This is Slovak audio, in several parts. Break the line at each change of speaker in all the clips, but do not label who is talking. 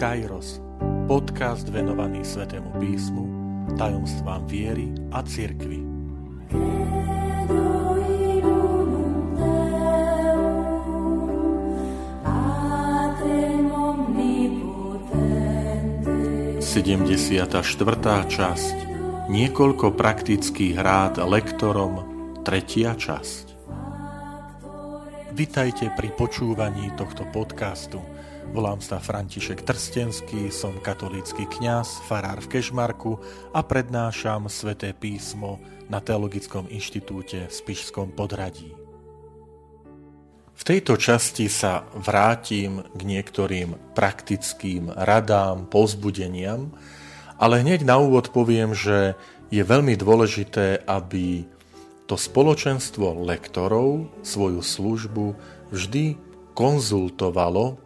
Kairos, podcast venovaný Svetému písmu, tajomstvám viery a cirkvi. Štvrtá časť Niekoľko praktických rád lektorom Tretia časť Vitajte pri počúvaní tohto podcastu. Volám sa František Trstenský, som katolícky kňaz, farár v Kešmarku a prednášam sväté písmo na Teologickom inštitúte v Spišskom podradí. V tejto časti sa vrátim k niektorým praktickým radám, pozbudeniam, ale hneď na úvod poviem, že je veľmi dôležité, aby to spoločenstvo lektorov svoju službu vždy konzultovalo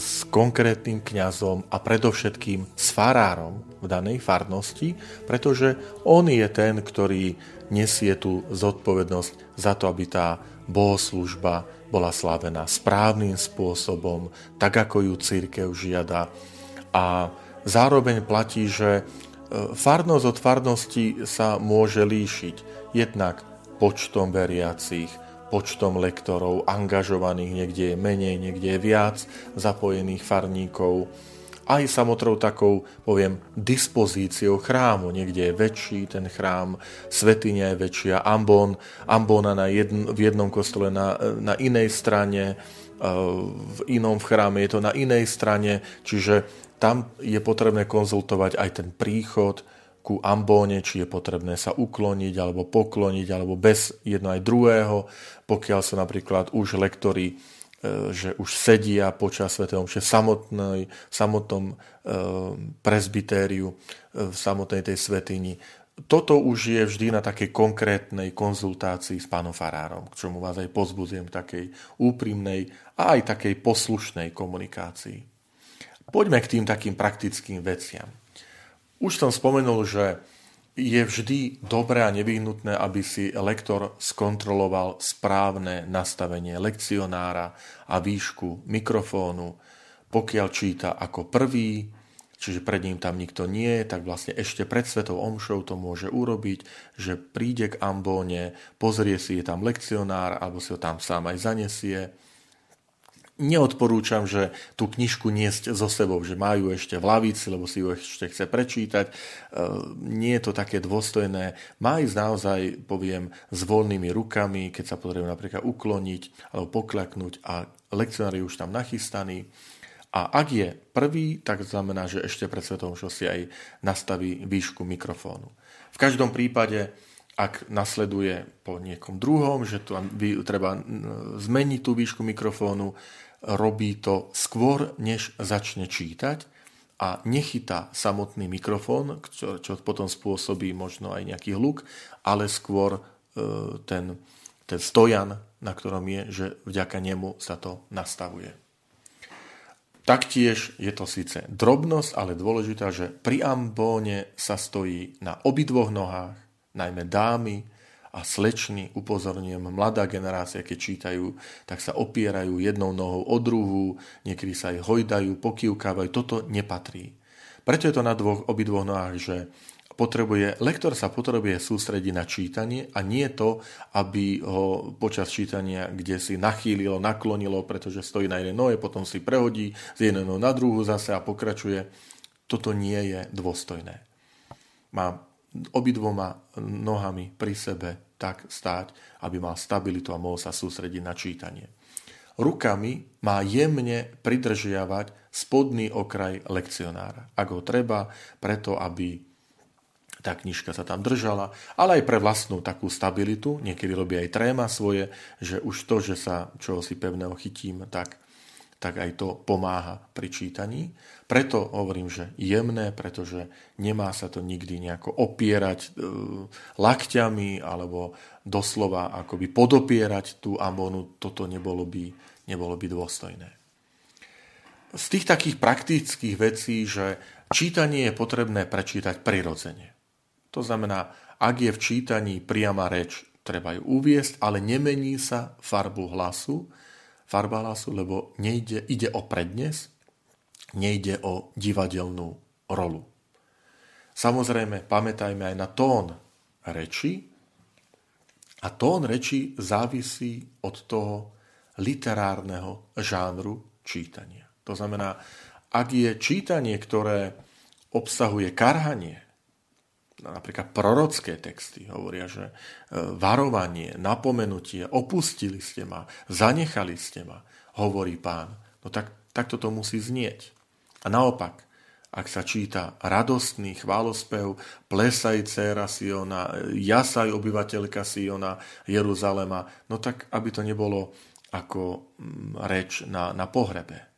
s konkrétnym kňazom a predovšetkým s farárom v danej farnosti, pretože on je ten, ktorý nesie tú zodpovednosť za to, aby tá bohoslužba bola slávená správnym spôsobom, tak ako ju církev žiada. A zároveň platí, že e, farnosť od farnosti sa môže líšiť jednak počtom veriacich, počtom lektorov angažovaných, niekde je menej, niekde je viac zapojených farníkov, aj samotrou takou, poviem, dispozíciou chrámu. Niekde je väčší ten chrám, svetiňa je väčšia, ambón, ambóna na jedn, v jednom kostole na, na inej strane, eh, v inom v chráme je to na inej strane, čiže tam je potrebné konzultovať aj ten príchod, ku ambóne, či je potrebné sa ukloniť alebo pokloniť, alebo bez jedno aj druhého, pokiaľ sa napríklad už lektori e, že už sedia počas Sv. Omše samotnej, samotnom e, presbytériu, e, v samotnej tej svetini. Toto už je vždy na takej konkrétnej konzultácii s pánom farárom, k čomu vás aj pozbudzujem takej úprimnej a aj takej poslušnej komunikácii. Poďme k tým takým praktickým veciam. Už som spomenul, že je vždy dobré a nevyhnutné, aby si lektor skontroloval správne nastavenie lekcionára a výšku mikrofónu. Pokiaľ číta ako prvý, čiže pred ním tam nikto nie tak vlastne ešte pred svetou omšou to môže urobiť, že príde k ambóne, pozrie si, je tam lekcionár, alebo si ho tam sám aj zanesie neodporúčam, že tú knižku niesť so sebou, že majú ešte v lavici, lebo si ju ešte chce prečítať. E, nie je to také dôstojné. Má ísť naozaj, poviem, s voľnými rukami, keď sa potrebujem napríklad ukloniť alebo poklaknúť a lekcionár je už tam nachystaný. A ak je prvý, tak znamená, že ešte pred svetom si aj nastaví výšku mikrofónu. V každom prípade ak nasleduje po niekom druhom, že tu treba zmeniť tú výšku mikrofónu, robí to skôr, než začne čítať a nechytá samotný mikrofón, čo, čo potom spôsobí možno aj nejaký hluk, ale skôr e, ten, ten stojan, na ktorom je, že vďaka nemu sa to nastavuje. Taktiež je to síce drobnosť, ale dôležitá, že pri ambóne sa stojí na obidvoch nohách, najmä dámy, a slečny, upozorňujem, mladá generácia, keď čítajú, tak sa opierajú jednou nohou o druhú, niekedy sa aj hojdajú, pokývkávajú. Toto nepatrí. Preto je to na dvoch, obidvoch nohách, že potrebuje, lektor sa potrebuje sústrediť na čítanie a nie to, aby ho počas čítania, kde si nachýlilo, naklonilo, pretože stojí na jednej nohe, potom si prehodí z jednej nohy na druhú zase a pokračuje. Toto nie je dôstojné. Má obidvoma nohami pri sebe tak stáť, aby mal stabilitu a mohol sa sústrediť na čítanie. Rukami má jemne pridržiavať spodný okraj lekcionára, ak ho treba, preto aby tá knižka sa tam držala, ale aj pre vlastnú takú stabilitu, niekedy robí aj tréma svoje, že už to, že sa čoho si pevného chytím, tak tak aj to pomáha pri čítaní. Preto hovorím, že jemné, pretože nemá sa to nikdy nejako opierať e, lakťami alebo doslova akoby podopierať tú amonu. Toto nebolo by, nebolo by dôstojné. Z tých takých praktických vecí, že čítanie je potrebné prečítať prirodzene. To znamená, ak je v čítaní priama reč, treba ju uviesť, ale nemení sa farbu hlasu, farba hlasu, lebo nejde, ide o prednes. Nejde o divadelnú rolu. Samozrejme, pamätajme aj na tón reči. A tón reči závisí od toho literárneho žánru čítania. To znamená, ak je čítanie, ktoré obsahuje karhanie, napríklad prorocké texty hovoria, že e, varovanie, napomenutie, opustili ste ma, zanechali ste ma, hovorí pán. No tak, tak toto musí znieť. A naopak, ak sa číta radostný chválospev, plesaj dcera Siona, jasaj obyvateľka Siona, Jeruzalema, no tak aby to nebolo ako mm, reč na, na pohrebe.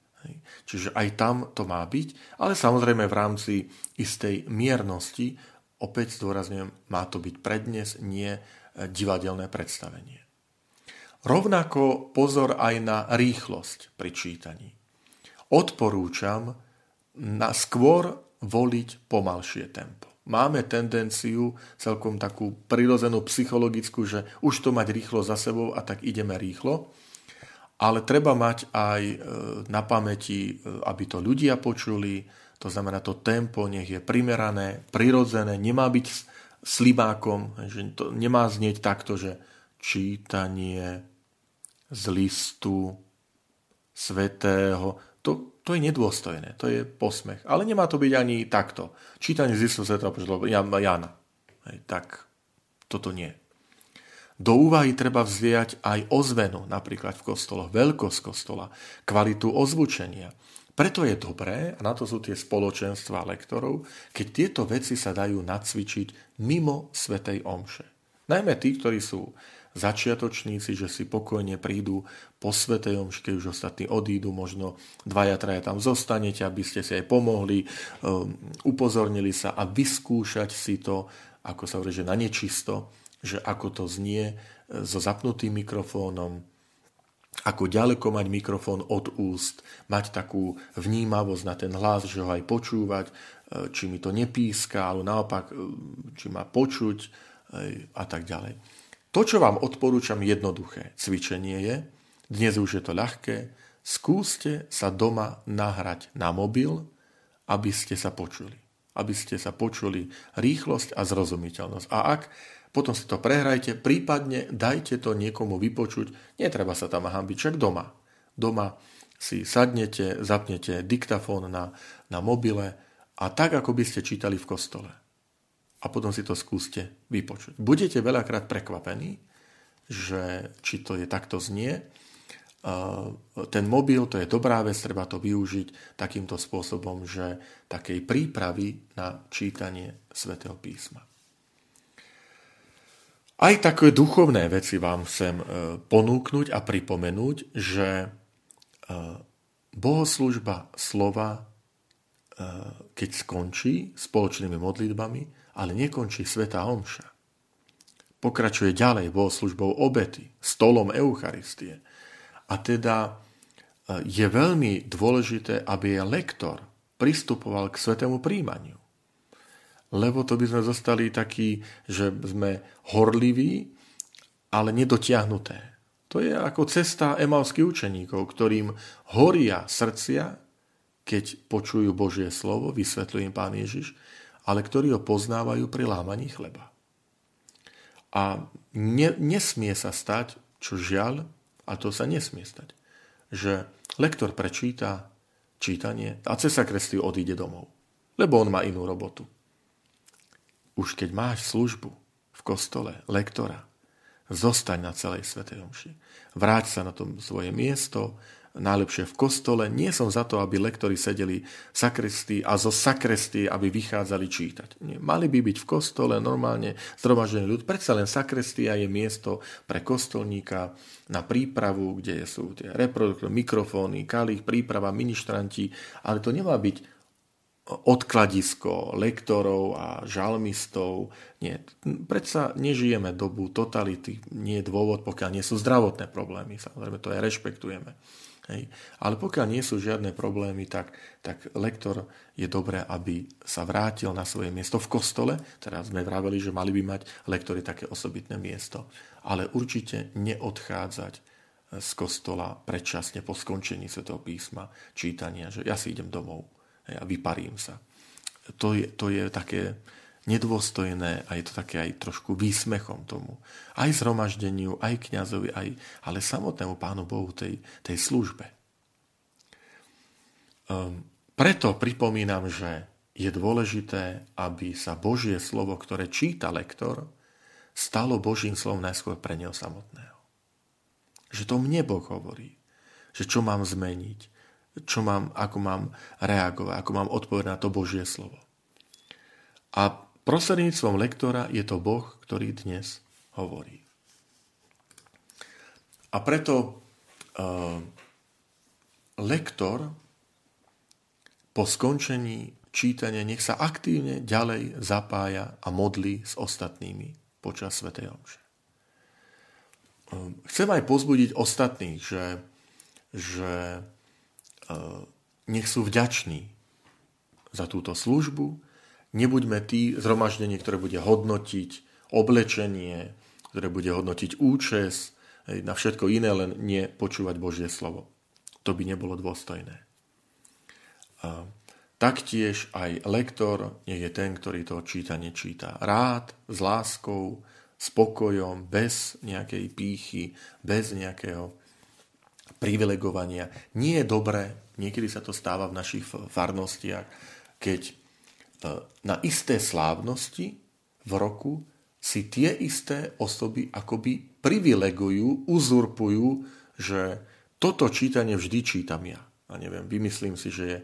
Čiže aj tam to má byť, ale samozrejme v rámci istej miernosti, opäť zdôrazňujem, má to byť prednes, nie divadelné predstavenie. Rovnako pozor aj na rýchlosť pri čítaní. Odporúčam na skôr voliť pomalšie tempo. Máme tendenciu, celkom takú prirodzenú psychologickú, že už to mať rýchlo za sebou a tak ideme rýchlo. Ale treba mať aj e, na pamäti, e, aby to ľudia počuli, to znamená, to tempo nech je primerané, prirodzené, nemá byť slibákom, že to nemá znieť takto, že čítanie z listu svetého, to, to je nedôstojné, to je posmech. Ale nemá to byť ani takto. Čítanie z Isu Sveta Jana. Hej, tak toto nie. Do úvahy treba vziať aj ozvenu, napríklad v kostoloch, veľkosť kostola, kvalitu ozvučenia. Preto je dobré, a na to sú tie spoločenstva lektorov, keď tieto veci sa dajú nacvičiť mimo Svetej Omše. Najmä tí, ktorí sú začiatočníci, že si pokojne prídu po Svetej keď už ostatní odídu, možno dvaja, traja tam zostanete, aby ste si aj pomohli, um, upozornili sa a vyskúšať si to, ako sa hovorí, že na nečisto, že ako to znie e, so zapnutým mikrofónom, ako ďaleko mať mikrofón od úst, mať takú vnímavosť na ten hlas, že ho aj počúvať, e, či mi to nepíska, ale naopak, e, či ma počuť a tak ďalej. To, čo vám odporúčam, jednoduché cvičenie je, dnes už je to ľahké, skúste sa doma nahrať na mobil, aby ste sa počuli. Aby ste sa počuli rýchlosť a zrozumiteľnosť. A ak potom si to prehrajte, prípadne dajte to niekomu vypočuť, netreba sa tam hambiť, však doma. Doma si sadnete, zapnete diktafón na, na mobile a tak, ako by ste čítali v kostole a potom si to skúste vypočuť. Budete veľakrát prekvapení, že či to je takto znie. Ten mobil, to je dobrá vec, treba to využiť takýmto spôsobom, že takej prípravy na čítanie svätého písma. Aj také duchovné veci vám chcem e, ponúknuť a pripomenúť, že e, bohoslužba slova, e, keď skončí spoločnými modlitbami, ale nekončí Sveta Omša. Pokračuje ďalej službou obety, stolom Eucharistie. A teda e, je veľmi dôležité, aby je lektor pristupoval k svetému príjmaniu. Lebo to by sme zostali takí, že sme horliví, ale nedotiahnuté. To je ako cesta emalských učeníkov, ktorým horia srdcia, keď počujú Božie slovo, vysvetľuje im Pán Ježiš, ale ktorí ho poznávajú pri lámaní chleba. A ne, nesmie sa stať, čo žiaľ, a to sa nesmie stať, že lektor prečíta čítanie a cez sakrestiu odíde domov, lebo on má inú robotu. Už keď máš službu v kostole lektora, zostaň na celej Svetej Omši. Vráť sa na to svoje miesto, najlepšie v kostole. Nie som za to, aby lektori sedeli v sakrestii a zo sakrestie, aby vychádzali čítať. Nie. Mali by byť v kostole normálne zhromaždený ľud. Predsa len sakrestia je miesto pre kostolníka na prípravu, kde sú tie reproduktory, mikrofóny, kalich, príprava, ministranti, ale to nemá byť odkladisko lektorov a žalmistov. Nie, predsa nežijeme dobu totality, nie je dôvod, pokiaľ nie sú zdravotné problémy. Samozrejme, to aj rešpektujeme. Hej. Ale pokiaľ nie sú žiadne problémy, tak, tak lektor je dobré, aby sa vrátil na svoje miesto v kostole. Teraz sme vraveli, že mali by mať lektory také osobitné miesto. Ale určite neodchádzať z kostola predčasne po skončení Svetého písma čítania, že ja si idem domov a vyparím sa. To je, to je také nedôstojné a je to také aj trošku výsmechom tomu. Aj zhromaždeniu, aj kňazovi, aj, ale samotnému Pánu Bohu tej, tej službe. Um, preto pripomínam, že je dôležité, aby sa Božie slovo, ktoré číta lektor, stalo Božím slovom najskôr pre neho samotného. Že to mne Boh hovorí. Že čo mám zmeniť, čo mám, ako mám reagovať, ako mám odpovedať na to Božie slovo. A prostredníctvom lektora je to Boh, ktorý dnes hovorí. A preto uh, lektor po skončení čítania nech sa aktívne ďalej zapája a modlí s ostatnými počas Sv. Omše. Ehm, chcem aj pozbudiť ostatných, že, že ehm, nech sú vďační za túto službu. Nebuďme tí zhromaždenie, ktoré bude hodnotiť oblečenie, ktoré bude hodnotiť účes, na všetko iné, len nie Božie slovo. To by nebolo dôstojné. Ehm, Taktiež aj lektor nech je ten, ktorý to čítanie číta rád, s láskou, spokojom, bez nejakej pýchy, bez nejakého privilegovania. Nie je dobré, niekedy sa to stáva v našich farnostiach, keď na isté slávnosti v roku si tie isté osoby akoby privilegujú, uzurpujú, že toto čítanie vždy čítam ja. A neviem, vymyslím si, že je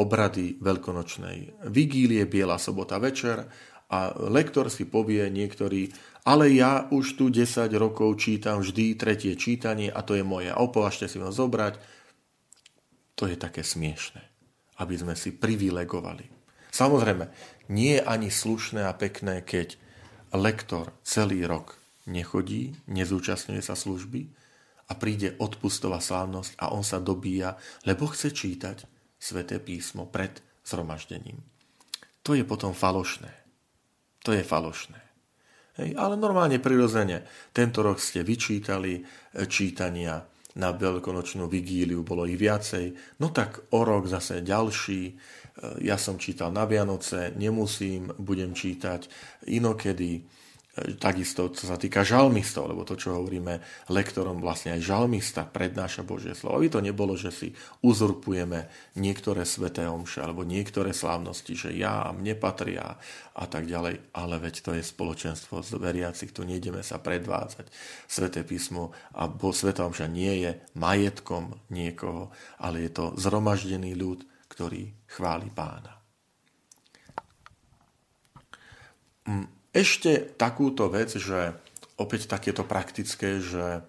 obrady veľkonočnej vigílie, Biela sobota večer a lektor si povie niektorý, ale ja už tu 10 rokov čítam vždy tretie čítanie a to je moje. A opovažte si ho zobrať. To je také smiešne, aby sme si privilegovali. Samozrejme, nie je ani slušné a pekné, keď lektor celý rok nechodí, nezúčastňuje sa služby a príde odpustová slávnosť a on sa dobíja, lebo chce čítať sväté písmo pred zhromaždením. To je potom falošné. To je falošné. Hej, ale normálne prirodzene. Tento rok ste vyčítali e, čítania na veľkonočnú vigíliu, bolo ich viacej. No tak o rok zase ďalší. E, ja som čítal na Vianoce, nemusím, budem čítať inokedy Takisto, čo sa týka žalmistov, lebo to, čo hovoríme lektorom, vlastne aj žalmista prednáša Božie slovo. Aby to nebolo, že si uzurpujeme niektoré sveté omše alebo niektoré slávnosti, že ja a mne patria a tak ďalej. Ale veď to je spoločenstvo z veriacich, tu nejdeme sa predvádzať. Sveté písmo a bo sveta omša nie je majetkom niekoho, ale je to zhromaždený ľud, ktorý chváli pána. Mm ešte takúto vec, že opäť takéto praktické, že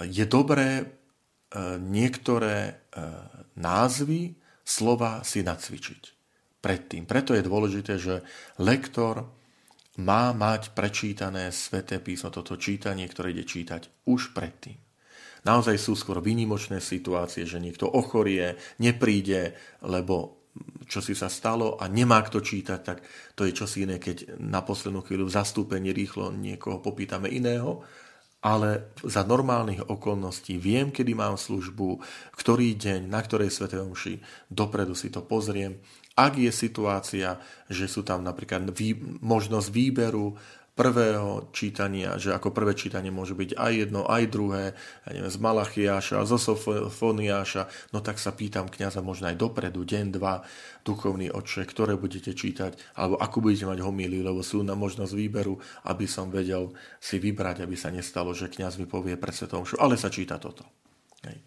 je dobré e, niektoré e, názvy slova si nacvičiť predtým. Preto je dôležité, že lektor má mať prečítané sveté písmo, toto čítanie, ktoré ide čítať už predtým. Naozaj sú skôr výnimočné situácie, že niekto ochorie, nepríde, lebo čo si sa stalo a nemá kto čítať, tak to je čosi iné, keď na poslednú chvíľu v zastúpení rýchlo niekoho popýtame iného, ale za normálnych okolností viem, kedy mám službu, ktorý deň, na ktorej svetej omši, dopredu si to pozriem. Ak je situácia, že sú tam napríklad vý, možnosť výberu, prvého čítania, že ako prvé čítanie môže byť aj jedno, aj druhé, ja neviem, z Malachiáša, zo Sofoniáša, no tak sa pýtam kniaza možno aj dopredu, deň, dva, duchovný oče, ktoré budete čítať, alebo ako budete mať homíliu, lebo sú na možnosť výberu, aby som vedel si vybrať, aby sa nestalo, že kňaz mi povie pred svetom ale sa číta toto. Hej.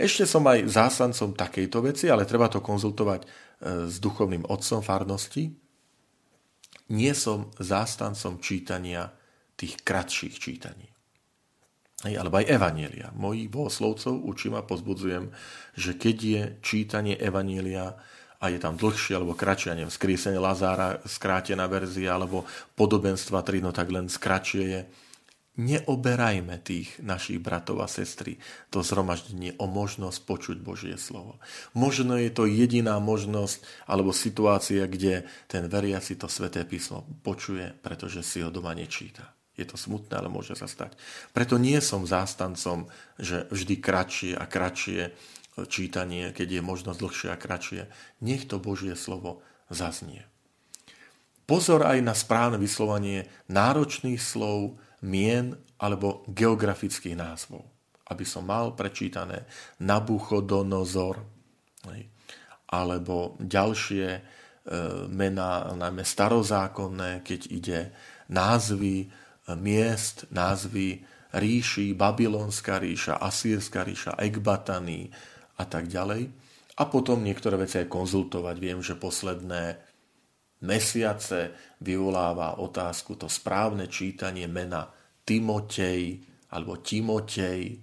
Ešte som aj zásancom takejto veci, ale treba to konzultovať e, s duchovným otcom farnosti, nie som zástancom čítania tých kratších čítaní. Hej, alebo aj Evanielia. Mojich bohoslovcov učím a pozbudzujem, že keď je čítanie Evanielia a je tam dlhšie alebo kratšie, neviem, skrísenie Lazára, skrátená verzia, alebo podobenstva 3, no tak len skratšie je neoberajme tých našich bratov a sestry, to zhromaždenie o možnosť počuť Božie slovo. Možno je to jediná možnosť alebo situácia, kde ten veriaci to sveté písmo počuje, pretože si ho doma nečíta. Je to smutné, ale môže sa stať. Preto nie som zástancom, že vždy kratšie a kratšie čítanie, keď je možnosť dlhšie a kratšie. Nech to Božie slovo zaznie. Pozor aj na správne vyslovanie náročných slov, mien alebo geografických názvov. Aby som mal prečítané Nabuchodonozor, alebo ďalšie e, mená, najmä starozákonné, keď ide názvy e, miest, názvy ríši, Babylonská ríša, Asýrska ríša, Ekbatany a tak ďalej. A potom niektoré veci aj konzultovať. Viem, že posledné mesiace vyvoláva otázku to správne čítanie mena Timotej alebo Timotej.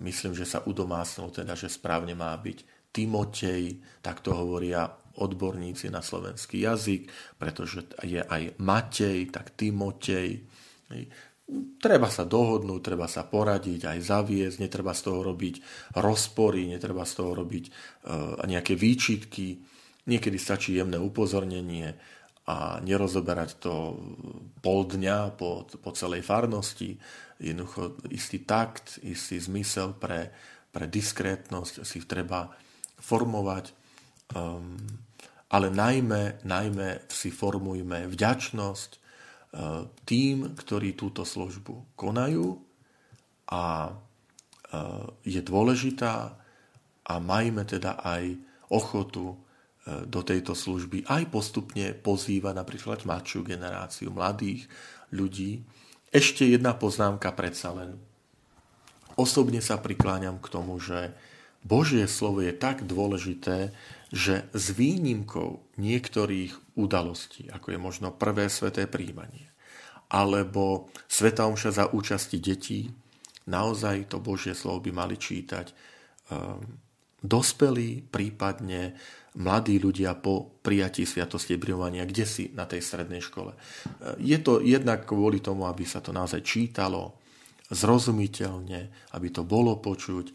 Myslím, že sa udomácnil teda, že správne má byť Timotej, tak to hovoria odborníci na slovenský jazyk, pretože je aj Matej, tak Timotej. Treba sa dohodnúť, treba sa poradiť, aj zaviesť, netreba z toho robiť rozpory, netreba z toho robiť e, nejaké výčitky, Niekedy stačí jemné upozornenie a nerozoberať to pol dňa po, po celej farnosti. Jednoducho istý takt, istý zmysel pre, pre diskrétnosť si treba formovať. Um, ale najmä, najmä si formujme vďačnosť uh, tým, ktorí túto službu konajú a uh, je dôležitá a majme teda aj ochotu do tejto služby aj postupne pozýva napríklad mladšiu generáciu mladých ľudí. Ešte jedna poznámka predsa len. Osobne sa prikláňam k tomu, že Božie slovo je tak dôležité, že s výnimkou niektorých udalostí, ako je možno prvé sveté príjmanie, alebo sveta omša za účasti detí, naozaj to Božie slovo by mali čítať um, dospelí, prípadne mladí ľudia po prijatí sviatosti briovania, kde si na tej strednej škole. Je to jednak kvôli tomu, aby sa to naozaj čítalo zrozumiteľne, aby to bolo počuť.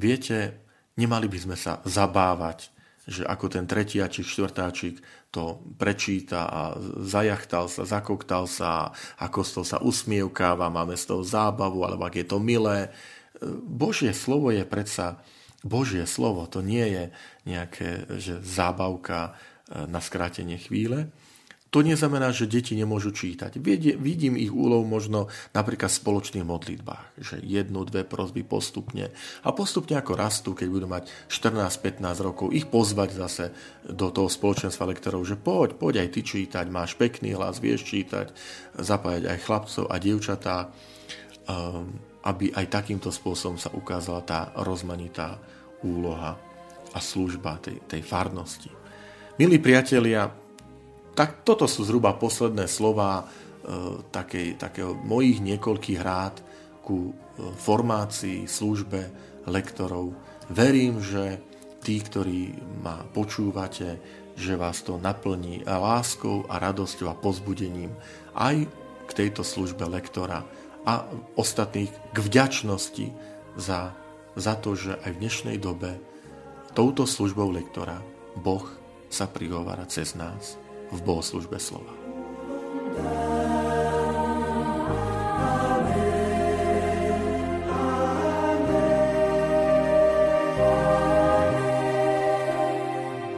Viete, nemali by sme sa zabávať, že ako ten tretiačik, štvrtáčik to prečíta a zajachtal sa, zakoktal sa, ako z sa usmievkáva, máme z toho zábavu, alebo ak je to milé. Božie slovo je predsa Božie slovo, to nie je nejaké že zábavka e, na skrátenie chvíle. To neznamená, že deti nemôžu čítať. Vidím ich úlov možno napríklad v spoločných modlitbách, že jednu, dve prosby postupne a postupne ako rastú, keď budú mať 14-15 rokov, ich pozvať zase do toho spoločenstva lektorov, že poď, poď aj ty čítať, máš pekný hlas, vieš čítať, zapájať aj chlapcov a dievčatá. Um, aby aj takýmto spôsobom sa ukázala tá rozmanitá úloha a služba tej, tej farnosti. Milí priatelia, tak toto sú zhruba posledné slova e, takého mojich niekoľkých rád ku e, formácii, službe lektorov. Verím, že tí, ktorí ma počúvate, že vás to naplní láskou a radosťou a pozbudením aj k tejto službe lektora a ostatných k vďačnosti za, za to, že aj v dnešnej dobe touto službou lektora Boh sa prihovára cez nás v bohoslužbe slova.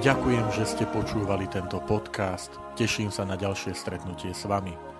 Ďakujem, že ste počúvali tento podcast. Teším sa na ďalšie stretnutie s vami.